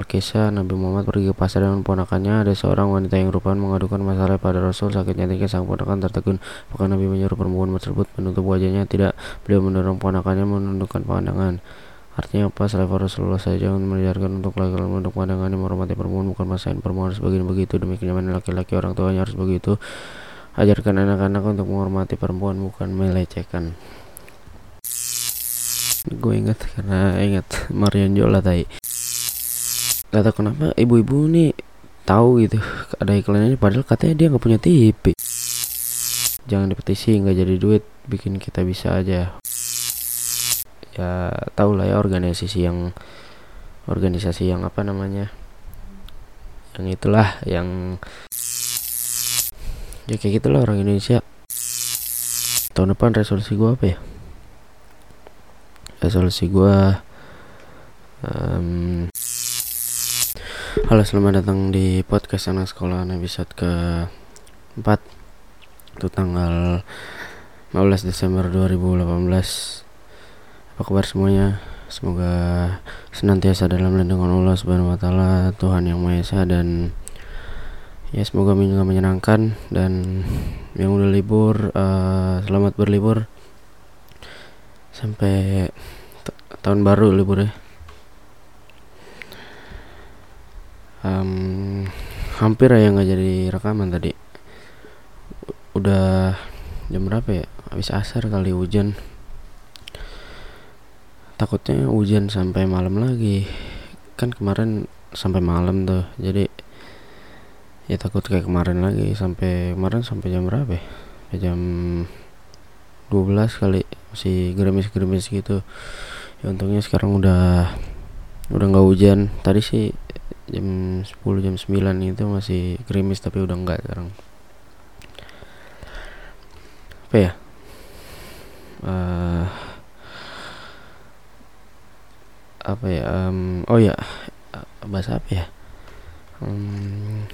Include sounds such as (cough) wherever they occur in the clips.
Al-Kisah Nabi Muhammad pergi ke pasar dengan ponakannya Ada seorang wanita yang rupahan mengadukan masalah pada Rasul. Sakit jantiknya sang ponakan tertegun. Maka Nabi menyuruh perempuan tersebut menutup wajahnya? Tidak. Beliau mendorong ponakannya menundukkan pandangan. Artinya apa? Selain Rasulullah saja mengajarkan untuk laki-laki untuk pandangannya menghormati perempuan bukan masain perempuan begini begitu. Demikian laki-laki orang tuanya harus begitu. Ajarkan anak-anak untuk menghormati perempuan bukan melecehkan. Gue inget karena inget Marion Jola tadi gak tau kenapa ibu-ibu nih tahu gitu ada iklannya padahal katanya dia nggak punya TV jangan dipetisi nggak jadi duit bikin kita bisa aja. Ya tau lah ya organisasi yang organisasi yang apa namanya yang itulah yang ya kayak gitulah orang Indonesia. Tahun depan resolusi gue apa ya? Resolusi gue um, halo selamat datang di podcast anak sekolah episode ke 4 itu tanggal 15 Desember 2018 apa kabar semuanya? Semoga senantiasa dalam lindungan Allah Subhanahu wa taala Tuhan yang Maha Esa dan ya semoga juga menyenangkan. Dan yang udah libur uh, selamat berlibur. Sampai tahun baru libur ya um, hampir aja nggak jadi rekaman tadi. Udah jam berapa ya? Habis asar kali hujan. Takutnya hujan sampai malam lagi. Kan kemarin sampai malam tuh. Jadi ya takut kayak kemarin lagi. Sampai kemarin sampai jam berapa ya? Jam 12 kali. Masih gerimis-gerimis gitu. Ya untungnya sekarang udah udah nggak hujan. Tadi sih jam 10 jam 9 itu masih gerimis tapi udah enggak sekarang. Apa ya? Uh, apa ya? Um, oh ya bahasa apa ya? Um,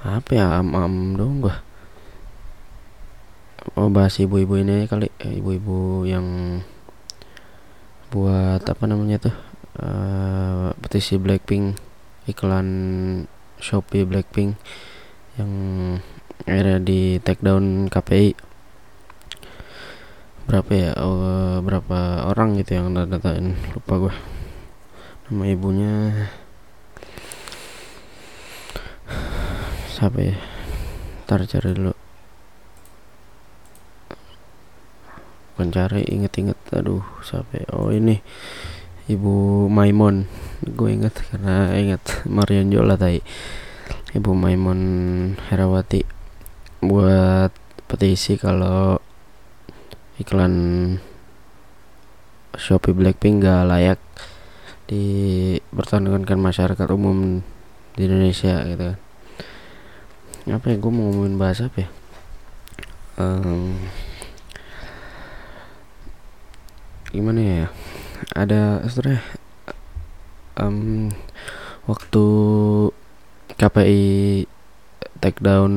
apa ya? Am am dong gua. Oh bahas ibu-ibu ini kali. Ibu-ibu yang buat apa namanya tuh uh, petisi Blackpink iklan Shopee Blackpink yang akhirnya di take down KPI berapa ya oh, berapa orang gitu yang datain lupa gue nama ibunya. Siapa ya? Ntar cari dulu. Bukan cari inget-inget. Aduh siapa ya? oh ini ibu Maimon gue inget karena inget Marion Jola tadi ibu Maimon Herawati buat petisi kalau iklan Shopee Blackpink gak layak dipertontonkan masyarakat umum di Indonesia gitu kan. Apa ya gue mau ngomongin bahasa apa ya? Um, gimana ya ada sebenarnya um, waktu KPI take down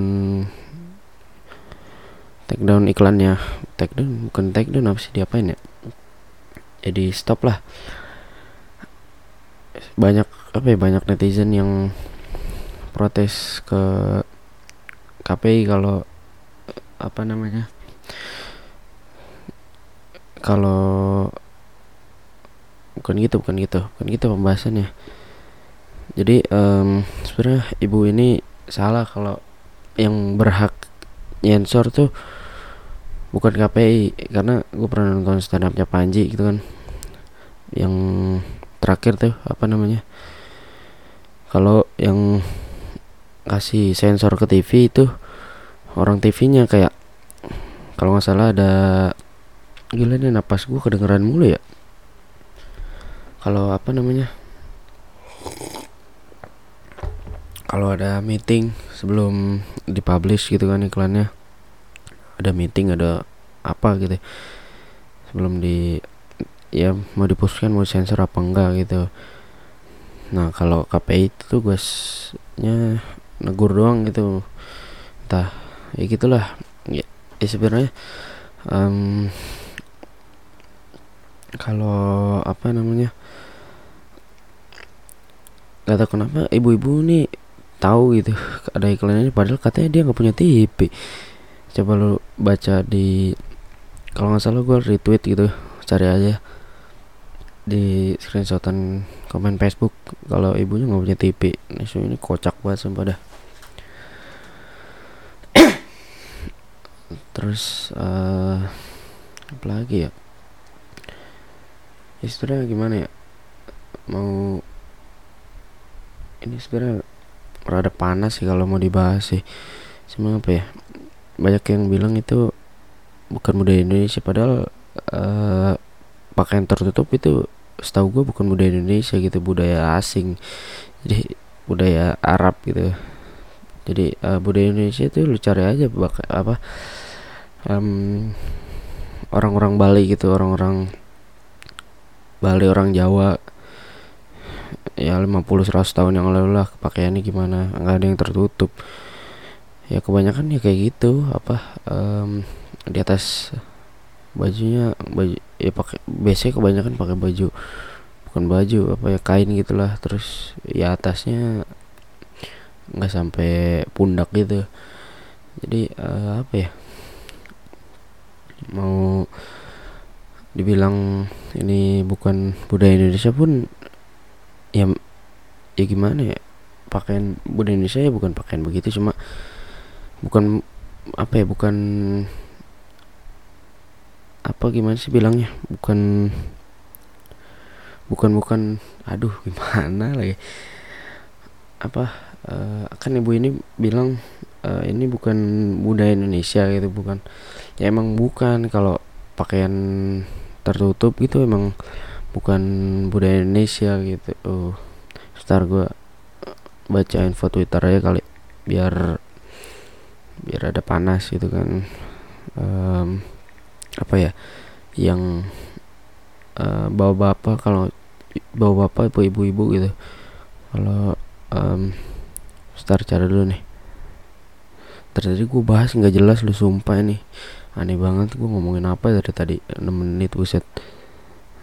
take down iklannya. Take down bukan take down apa sih diapain ya? Jadi stop lah. Banyak apa ya banyak netizen yang protes ke KPI kalau apa namanya kalau bukan gitu bukan gitu. Bukan gitu pembahasannya. Jadi um, sebenarnya ibu ini salah kalau yang berhak nyensor tuh bukan KPI karena gue pernah nonton stand upnya Panji gitu kan. Yang terakhir tuh apa namanya? Kalau yang kasih sensor ke TV itu orang TV-nya kayak kalau nggak salah ada gila nih napas gue kedengeran mulu ya kalau apa namanya? Kalau ada meeting sebelum dipublish gitu kan iklannya. Ada meeting ada apa gitu. Sebelum di ya mau dipuskan mau sensor apa enggak gitu. Nah kalau KPI itu tugasnya negur doang gitu. Entah ya gitulah. Ya, ya sebenarnya um, kalau apa namanya kata kenapa ibu-ibu nih tahu gitu (laughs) ada iklan ini padahal katanya dia nggak punya TV coba lu baca di kalau nggak salah gue retweet gitu cari aja di screenshotan komen Facebook kalau ibunya nggak punya TV ini ini kocak banget sumpah dah. (coughs) Terus uh, apa lagi ya? Istilahnya gimana ya? Mau ini sebenarnya rada panas sih kalau mau dibahas sih. Cuma apa ya banyak yang bilang itu bukan budaya Indonesia. Padahal uh, pakaian tertutup itu setahu gue bukan budaya Indonesia gitu budaya asing. Jadi budaya Arab gitu. Jadi uh, budaya Indonesia itu lu cari aja bak apa um, orang-orang Bali gitu orang-orang Bali orang Jawa ya 50 100 tahun yang lalu lah pakaiannya gimana. Nggak ada yang tertutup. Ya kebanyakan ya kayak gitu. Apa um, di atas bajunya baju ya pakai biasanya kebanyakan pakai baju bukan baju apa ya kain gitulah. Terus ya atasnya nggak sampai pundak gitu. Jadi uh, apa ya mau dibilang ini bukan budaya Indonesia pun ya ya gimana ya? Pakaian budaya Indonesia ya bukan pakaian begitu cuma bukan apa ya bukan apa gimana sih bilangnya? Bukan bukan bukan aduh (laughs) gimana lagi? Apa uh, kan ibu ini bilang uh, ini bukan budaya Indonesia gitu bukan. Ya emang bukan kalau pakaian tertutup gitu emang bukan budaya Indonesia gitu. Oh sebentar gue baca info Twitter aja kali biar biar ada panas gitu kan. Um, apa ya yang uh, bawa bapak kalau bawa bapak ibu ibu gitu. Kalau um, start cara dulu nih. Terjadi gue bahas nggak jelas lu sumpah ini. Aneh banget gue ngomongin apa dari tadi 6 menit buset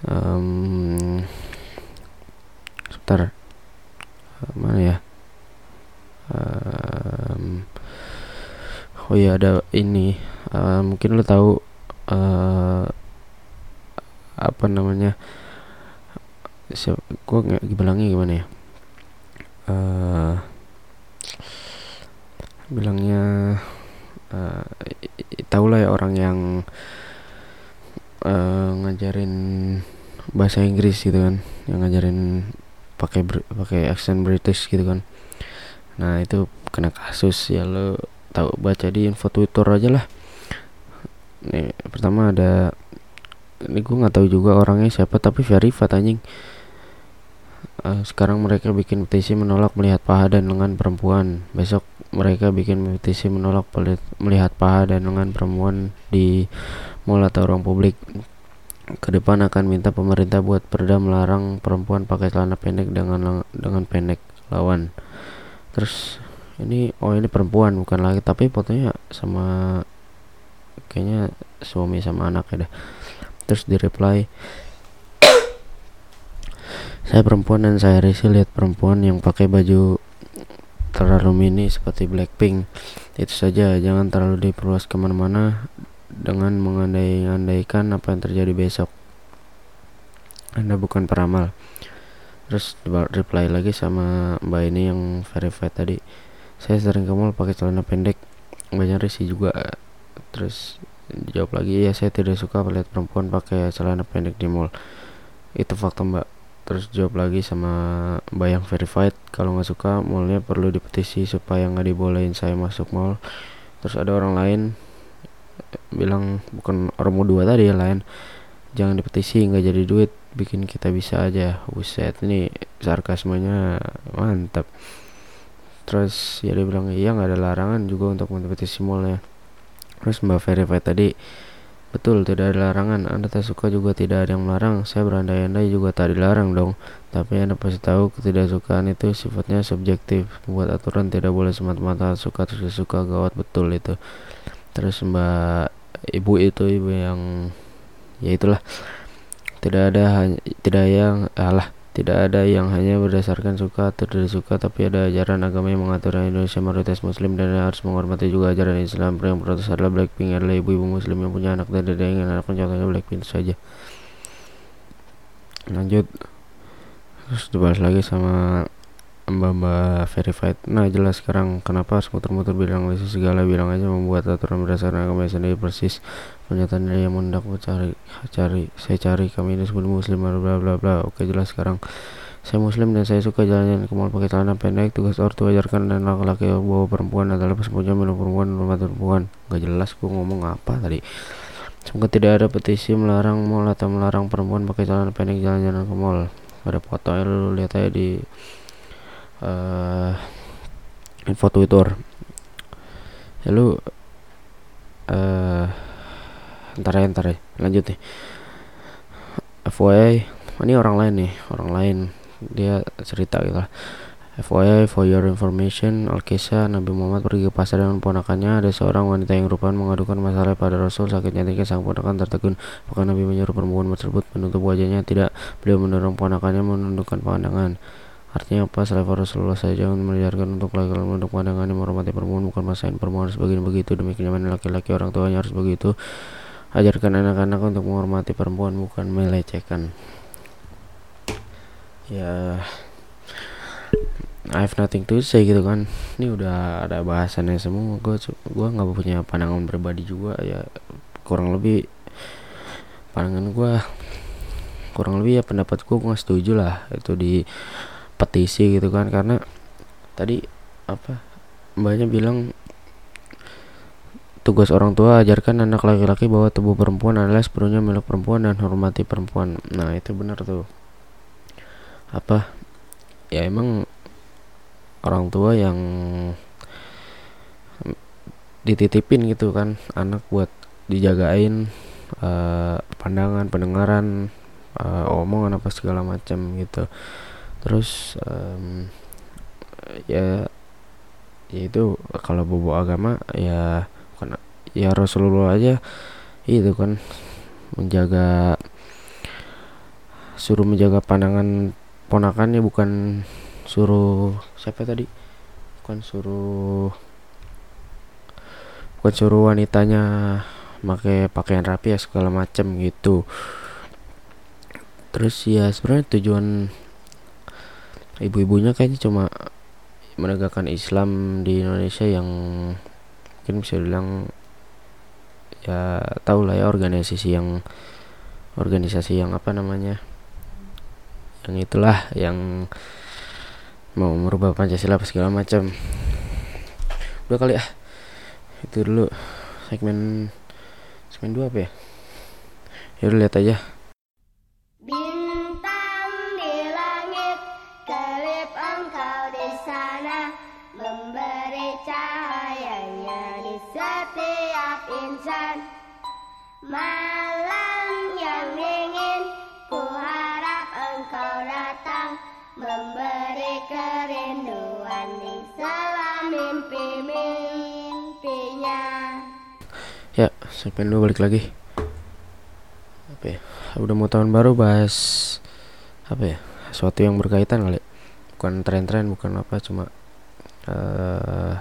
um, sebentar. Uh, mana ya? Um, oh iya ada ini. Uh, mungkin lo tahu uh, apa namanya? Gue nggak bilangnya gimana ya? Uh, bilangnya uh, tau lah ya orang yang uh, ngajarin bahasa Inggris gitu kan. Yang ngajarin pakai pakai accent British gitu kan. Nah itu kena kasus. Ya lo tahu baca di info Twitter aja lah. Nih pertama ada ini gue nggak tahu juga orangnya siapa tapi verified anjing. Uh, sekarang mereka bikin petisi menolak melihat paha dan lengan perempuan. Besok mereka bikin petisi menolak melihat paha dan lengan perempuan di mall atau ruang publik. Ke depan akan minta pemerintah buat perda melarang perempuan pakai celana pendek dengan dengan pendek lawan. Terus ini oh ini perempuan bukan lagi tapi fotonya sama kayaknya suami sama anak ya dah terus di reply saya perempuan dan saya risih lihat perempuan yang pakai baju terlalu mini seperti Blackpink. Itu saja jangan terlalu diperluas ke mana-mana dengan mengandai-andaikan apa yang terjadi besok. Anda bukan peramal. Terus reply lagi sama mbak ini yang verified tadi. Saya sering ke mall pakai celana pendek. Banyak risih juga. Terus dijawab lagi ya saya tidak suka melihat perempuan pakai celana pendek di mall. Itu fakta mbak. Terus jawab lagi sama mbak yang verified kalau nggak suka mallnya perlu dipetisi supaya nggak dibolehin saya masuk mall. Terus ada orang lain bilang bukan orang dua tadi ya lain jangan dipetisi nggak jadi duit bikin kita bisa aja buset ini sarkasmenya mantap terus ya dia bilang iya nggak ada larangan juga untuk mempetisi mallnya Terus Mbak Verify tadi Betul, tidak ada larangan. Anda tak suka juga tidak ada yang melarang. Saya berandai-andai juga tak dilarang dong. Tapi Anda pasti tahu ketidaksukaan itu sifatnya subjektif. Membuat aturan tidak boleh semata-mata suka terus suka gawat betul itu. Terus Mbak Ibu itu ibu yang ya itulah. Tidak ada hanya tidak yang alah tidak ada yang hanya berdasarkan suka atau tidak suka tapi ada ajaran agama yang mengatur Indonesia mayoritas muslim dan harus menghormati juga ajaran Islam. Yang protes adalah Blackpink adalah ibu-ibu muslim yang punya anak dan tidak ingin anak contohnya Blackpink saja. Lanjut. Terus dibahas lagi sama mbak-mbak verified. Nah jelas sekarang kenapa muter-muter bilang lisi segala? Bilang aja membuat aturan berdasarkan agama sendiri persis. Pernyataan yang mendak cari cari saya cari kami ini sebelum muslim bla bla bla oke jelas sekarang. Saya muslim dan saya suka jalan-jalan ke mall pakai celana pendek tugas ortu ajarkan dan laki-laki bawa perempuan adalah persembunyian milik perempuan rumah perempuan. Gak jelas gue ngomong apa tadi. Semoga tidak ada petisi melarang mall atau melarang perempuan pakai celana pendek jalan-jalan ke mall. Ada foto lu lihat aja di uh, info Twitter. Ya lu uh, ntar ya ntar ya lanjut nih. FYI ini orang lain nih orang lain. Dia cerita gitu lah. FYI for your information Alkisah Nabi Muhammad pergi ke pasar dengan ponakannya. Ada seorang wanita yang rupahan mengadukan masalah pada Rasul. Sakit jantiknya sang ponakan tertegun. Maka Nabi menyuruh perempuan tersebut menutup wajahnya. Tidak beliau mendorong ponakannya menundukkan pandangan Artinya apa? Selain Rasulullah saja mengajarkan untuk laki-laki untuk pandangan yang menghormati perempuan bukan masain perempuan begini begitu demi kenyamanan laki-laki orang tuanya harus begitu. Ajarkan anak-anak untuk menghormati perempuan bukan melecehkan. Ya, I have nothing to say gitu kan. Ini udah ada bahasannya semua. Gue gue nggak punya pandangan pribadi juga ya kurang lebih pandangan gue kurang lebih ya pendapat gue gue setuju lah itu di petisi gitu kan karena tadi apa mbaknya bilang tugas orang tua ajarkan anak laki-laki bahwa tubuh perempuan adalah sepenuhnya milik perempuan dan hormati perempuan. Nah itu benar tuh. Apa? Ya emang orang tua yang dititipin gitu kan anak buat dijagain uh, pandangan pendengaran uh, omongan apa segala macam gitu terus um, ya itu kalau bobo agama ya bukan ya Rasulullah aja itu kan menjaga suruh menjaga pandangan ponakannya bukan suruh siapa tadi? Bukan suruh bukan suruh wanitanya pakai pakaian rapi ya segala macam gitu. Terus ya sebenarnya tujuan ibu-ibunya kayaknya cuma menegakkan Islam di Indonesia yang mungkin bisa bilang ya tahu lah ya organisasi yang organisasi yang apa namanya yang itulah yang mau merubah Pancasila apa segala macam. Udah kali ya itu dulu segmen segmen dua apa ya? Ya lihat aja Malam yang dingin ku harap engkau datang Memberi kerinduan di selam mimpi-mimpinya Ya, segmen dulu balik lagi. Apa ya, udah mau tahun baru bahas Apa ya, sesuatu yang berkaitan kali. Bukan tren-tren, bukan apa, cuma uh,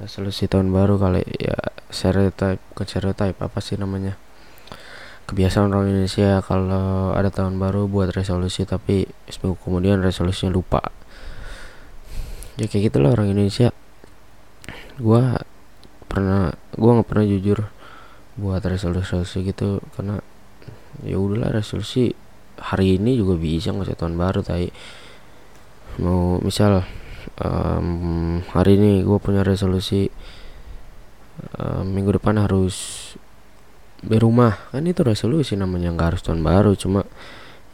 resolusi tahun baru kali ya stereotype bukan stereotype apa sih namanya? Kebiasaan orang Indonesia kalau ada tahun baru buat resolusi tapi seminggu kemudian resolusinya lupa. Ya kayak gitulah orang Indonesia. Gua pernah gua nggak pernah jujur buat resolusi gitu karena ya udahlah resolusi hari ini juga bisa nggak tahun baru tapi mau misal um, hari ini gue punya resolusi um, minggu depan harus berumah kan itu resolusi namanya nggak harus tahun baru. Cuma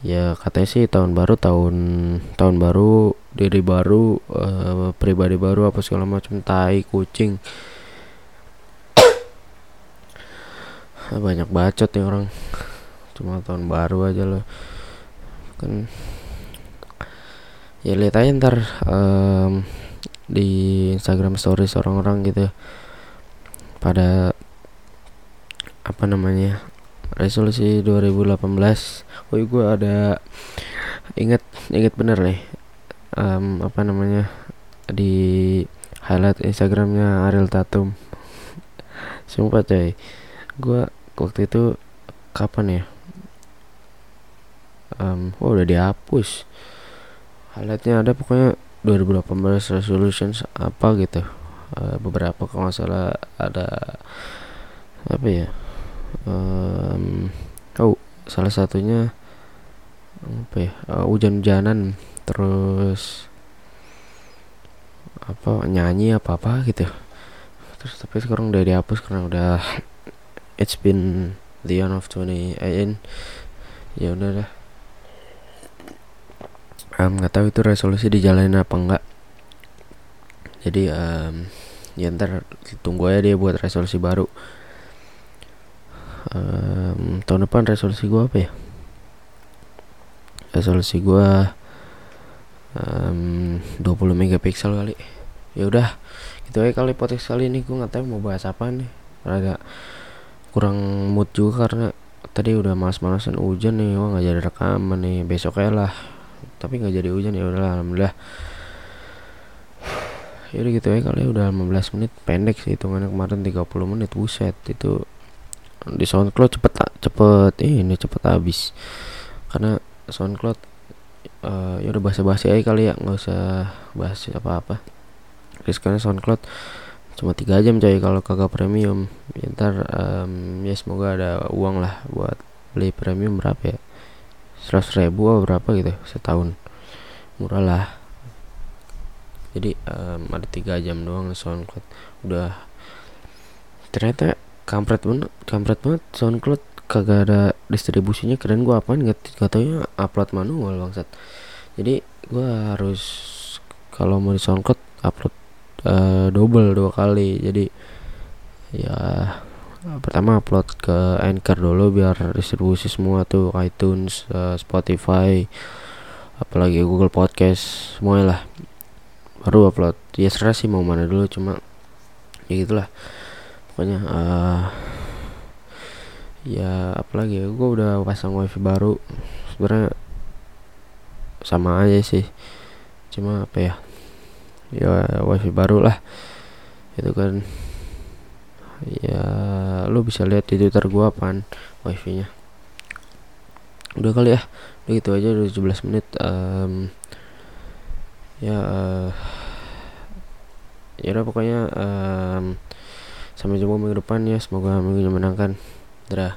ya katanya sih tahun baru tahun tahun baru diri baru uh, pribadi baru apa segala macam tai kucing. (coughs) Banyak bacot ya orang. Cuma tahun baru aja loh kan ya lihat aja ntar um, di Instagram stories orang-orang gitu pada apa namanya resolusi 2018 oh gue ada inget inget bener nih. Um, apa namanya di highlight Instagramnya Ariel Tatum. Sumpah coy. Gue waktu itu kapan ya? Um, oh udah dihapus highlightnya ada pokoknya 2018 resolutions apa gitu. Uh, beberapa kalau nggak salah ada apa ya? Um, oh salah satunya apa ya? Uh, hujan-hujanan terus apa nyanyi apa apa gitu. Terus tapi sekarang udah dihapus karena udah (laughs) it's been the end of 2018 ya udah lah um, nggak tahu itu resolusi dijalanin apa enggak jadi um, ya ntar tunggu aja dia buat resolusi baru. Um, tahun depan resolusi gua apa ya? Resolusi gua um, 20 megapiksel kali. Ya udah gitu aja kali podcast kali ini. Gue nggak tahu mau bahas apa nih. Agak kurang mood juga karena tadi udah malas-malasan hujan nih. Wah nggak jadi rekaman nih. Besok ya lah tapi nggak jadi hujan ya udah alhamdulillah. (sighs) Udah gitu ya kali ya, udah 15 menit. Pendek sih hitungannya kemarin 30 menit buset itu di SoundCloud cepet cepet ini cepet habis. Karena SoundCloud uh, ya udah bahasa-bahasa aja kali ya nggak usah bahas apa-apa. Terus karena SoundCloud cuma tiga jam coy kalau kagak premium. Ya, ntar um, ya semoga ada uang lah buat beli premium berapa ya seratus ribu atau berapa gitu setahun. Murah lah. Jadi um, ada tiga jam doang SoundCloud. Udah. Ternyata kampret banget kampret banget SoundCloud. Kagak ada distribusinya. Keren gua apaan nggak katanya upload manual bangsat. Jadi gua harus kalau mau di SoundCloud upload uh, double dua kali. Jadi ya pertama upload ke Anchor dulu biar distribusi semua tuh iTunes, uh, Spotify, apalagi Google Podcast semuanya lah baru upload. Ya serah sih mau mana dulu cuma ya gitulah. Pokoknya uh, ya apalagi ya gue udah pasang wifi baru. Sebenarnya sama aja sih. Cuma apa ya? Ya wifi baru lah. Itu kan ya lu bisa lihat di twitter gua apaan wifi nya udah kali ya? Udah gitu aja udah 17 menit um, ya uh, ya udah pokoknya um, sampai jumpa minggu depan ya semoga minggunya menangkan. Dadah